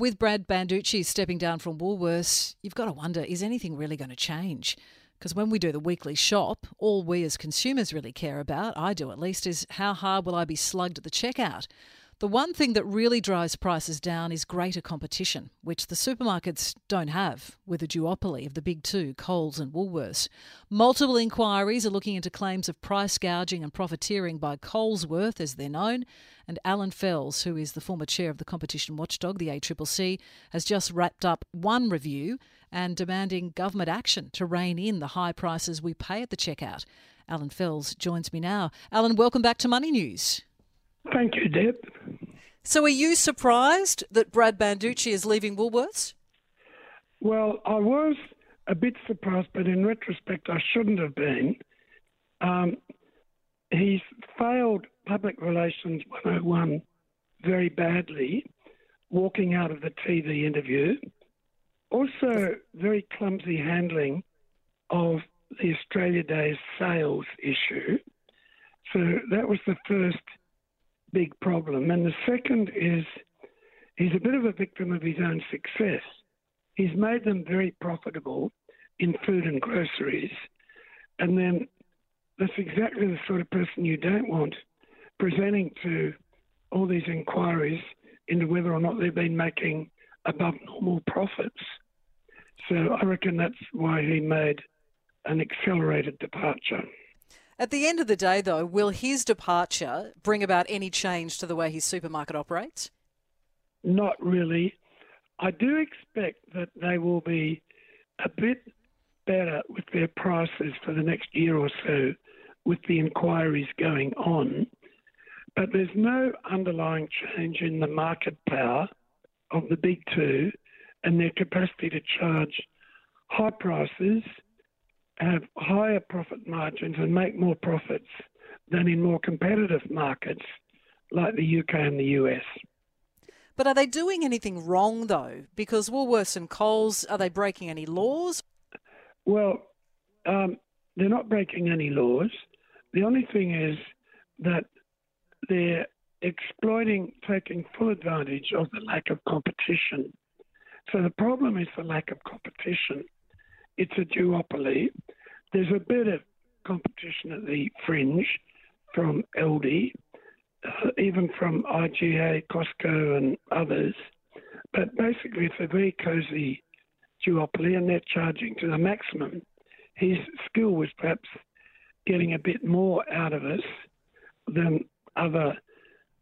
With Brad Banducci stepping down from Woolworths, you've got to wonder is anything really going to change? Because when we do the weekly shop, all we as consumers really care about, I do at least, is how hard will I be slugged at the checkout? The one thing that really drives prices down is greater competition, which the supermarkets don't have with a duopoly of the big two, Coles and Woolworths. Multiple inquiries are looking into claims of price gouging and profiteering by Colesworth, as they're known, and Allan Fels, who is the former chair of the competition watchdog, the ACCC, has just wrapped up one review and demanding government action to rein in the high prices we pay at the checkout. Allan Fels joins me now. Allan, welcome back to Money News. Thank you, Deb. So, are you surprised that Brad Banducci is leaving Woolworths? Well, I was a bit surprised, but in retrospect, I shouldn't have been. Um, he's failed public relations 101 very badly, walking out of the TV interview. Also, very clumsy handling of the Australia Day sales issue. So that was the first big problem. And the second is he's a bit of a victim of his own success. He's made them very profitable in food and groceries. And then that's exactly the sort of person you don't want presenting to all these inquiries into whether or not they've been making above normal profits. So I reckon that's why he made an accelerated departure. At the end of the day, though, will his departure bring about any change to the way his supermarket operates? Not really. I do expect that they will be a bit better with their prices for the next year or so with the inquiries going on. But there's no underlying change in the market power of the big two and their capacity to charge high prices have higher profit margins and make more profits than in more competitive markets like the UK and the US. But are they doing anything wrong though? Because Woolworths and Coles, are they breaking any laws? Well, um, they're not breaking any laws. The only thing is that they're exploiting, taking full advantage of the lack of competition. So the problem is the lack of competition it's a duopoly. There's a bit of competition at the fringe from Aldi, uh, even from IGA, Costco, and others. But basically, it's a very cosy duopoly, and they're charging to the maximum. His skill was perhaps getting a bit more out of us than other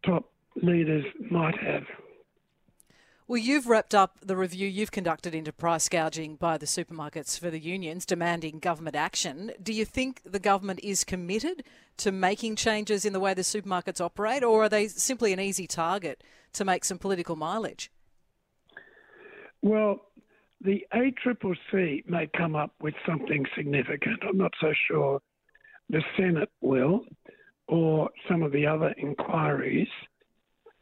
top leaders might have. Well, you've wrapped up the review you've conducted into price gouging by the supermarkets for the unions, demanding government action. Do you think the government is committed to making changes in the way the supermarkets operate, or are they simply an easy target to make some political mileage? Well, the ACCC may come up with something significant. I'm not so sure the Senate will, or some of the other inquiries.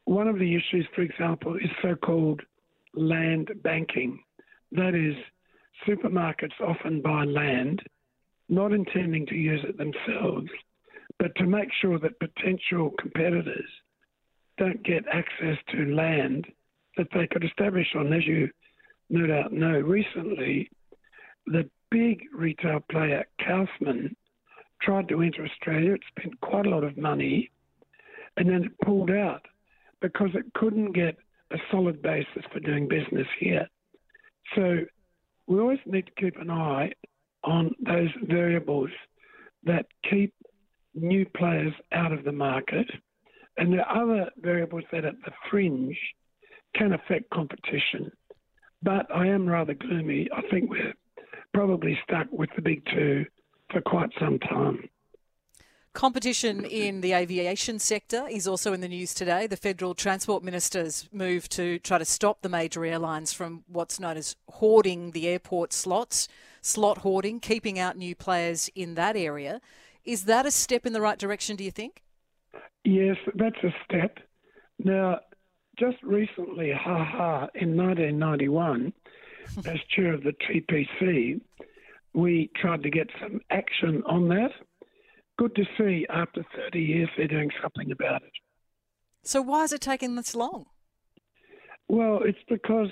One of the issues, for example, is so called land banking. That is, supermarkets often buy land, not intending to use it themselves, but to make sure that potential competitors don't get access to land that they could establish on. As you no doubt know, recently the big retail player Kaufland tried to enter Australia. It spent quite a lot of money and then it pulled out because it couldn't get a solid basis for doing business here. So we always need to keep an eye on those variables that keep new players out of the market. And there are other variables that at the fringe can affect competition. But I am rather gloomy. I think we're probably stuck with the big two for quite some time. Competition in the aviation sector is also in the news today. The federal transport minister's move to try to stop the major airlines from what's known as hoarding the airport slots, slot hoarding, keeping out new players in that area. Is that a step in the right direction, do you think? Yes, that's a step. Now, just recently, haha, in 1991, as chair of the TPC, we tried to get some action on that good to see after 30 years they're doing something about it. So, why is it taking this long? Well, it's because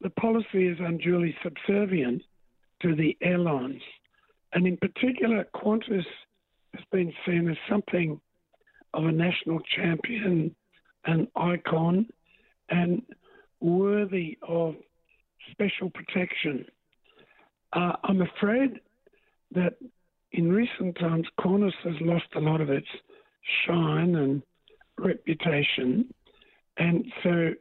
the policy is unduly subservient to the airlines. And in particular, Qantas has been seen as something of a national champion, an icon, and worthy of special protection. Uh, I'm afraid that in recent times, Qantas has lost a lot of its shine and reputation, and so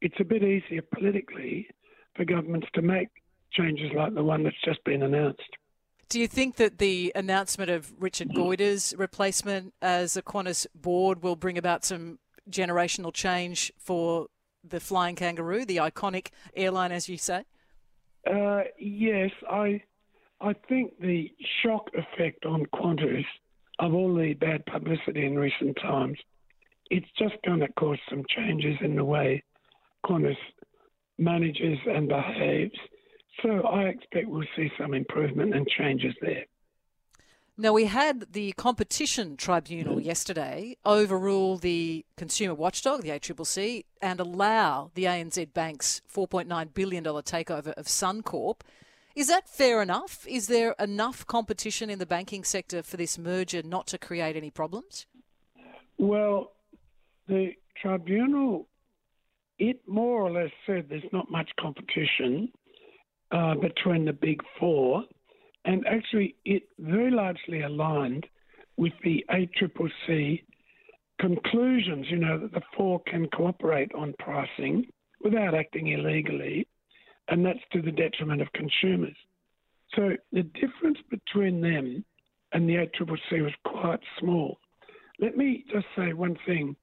it's a bit easier politically for governments to make changes like the one that's just been announced. Do you think that the announcement of Richard Goyder's replacement as a Qantas board will bring about some generational change for the Flying Kangaroo, the iconic airline, as you say? Uh, yes, I I think the shock effect on Qantas of all the bad publicity in recent times, it's just going to cause some changes in the way Qantas manages and behaves. So I expect we'll see some improvement and changes there. Now, we had the Competition Tribunal mm. yesterday overrule the consumer watchdog, the ACCC, and allow the ANZ Bank's $4.9 billion takeover of Suncorp. Is that fair enough? Is there enough competition in the banking sector for this merger not to create any problems? Well, the tribunal, it more or less said there's not much competition uh, between the big four, and actually it very largely aligned with the ACCC conclusions, you know, that the four can cooperate on pricing without acting illegally and that's to the detriment of consumers. So the difference between them and the ACCC was quite small. Let me just say one thing.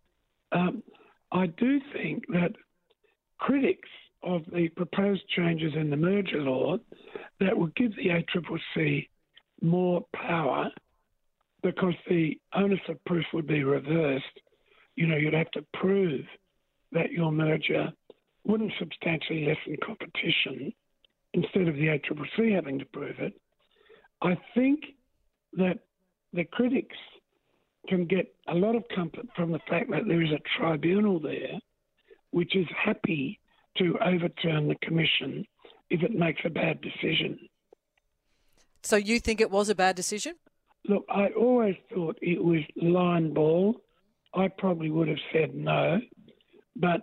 Um, I do think that critics of the proposed changes in the merger law that would give the ACCC more power because the onus of proof would be reversed. You know, you'd have to prove that your merger wouldn't substantially lessen competition instead of the ACCC having to prove it. I think that the critics can get a lot of comfort from the fact that there is a tribunal there which is happy to overturn the commission if it makes a bad decision. So you think it was a bad decision? Look, I always thought it was line ball. I probably would have said no, but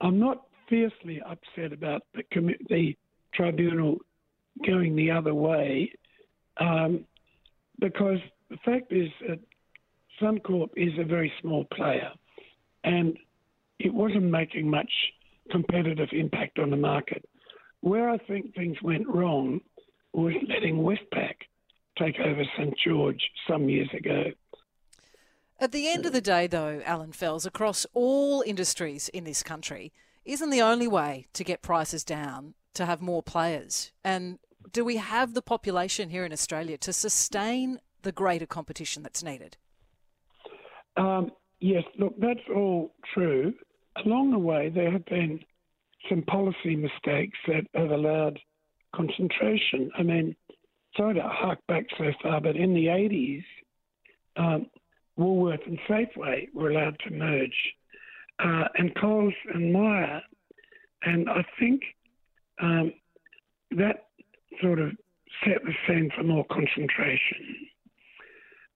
I'm not fiercely upset about the, the tribunal going the other way um, because the fact is that Suncorp is a very small player and it wasn't making much competitive impact on the market. Where I think things went wrong was letting Westpac take over St George some years ago. At the end of the day, though, Allan Fels, across all industries in this country, isn't the only way to get prices down to have more players. And do we have the population here in Australia to sustain the greater competition that's needed? Um, yes, look, that's all true. Along the way, there have been some policy mistakes that have allowed concentration. I mean, sorry to hark back so far, but in the 80s, um, Woolworth and Safeway were allowed to merge uh, and Coles and Myer. And I think um, that sort of set the scene for more concentration.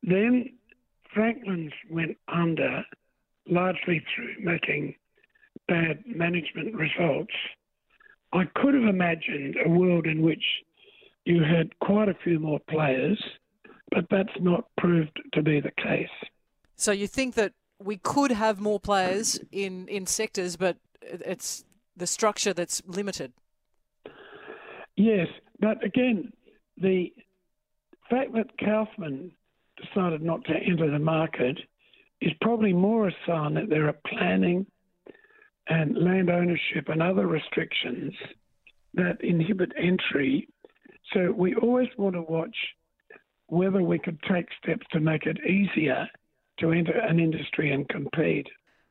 Then Franklins went under largely through making bad management results. I could have imagined a world in which you had quite a few more players, but that's not proved to be the case. So you think that we could have more players in, in sectors, but it's the structure that's limited. Yes, but again, the fact that Kaufland decided not to enter the market is probably more a sign that there are planning and land ownership and other restrictions that inhibit entry. So we always want to watch whether we could take steps to make it easier to enter an industry and compete.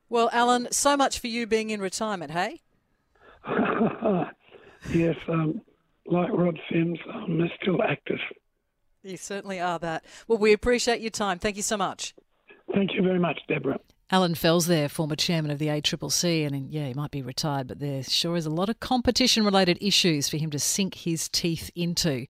Well, Allan, so much for you being in retirement, hey? yes, um, like Rod Sims, I'm still active. You certainly are that. Well, we appreciate your time. Thank you so much. Thank you very much, Deborah. Allan Fels there, former chairman of the ACCC, and yeah, he might be retired, but there sure is a lot of competition related issues for him to sink his teeth into.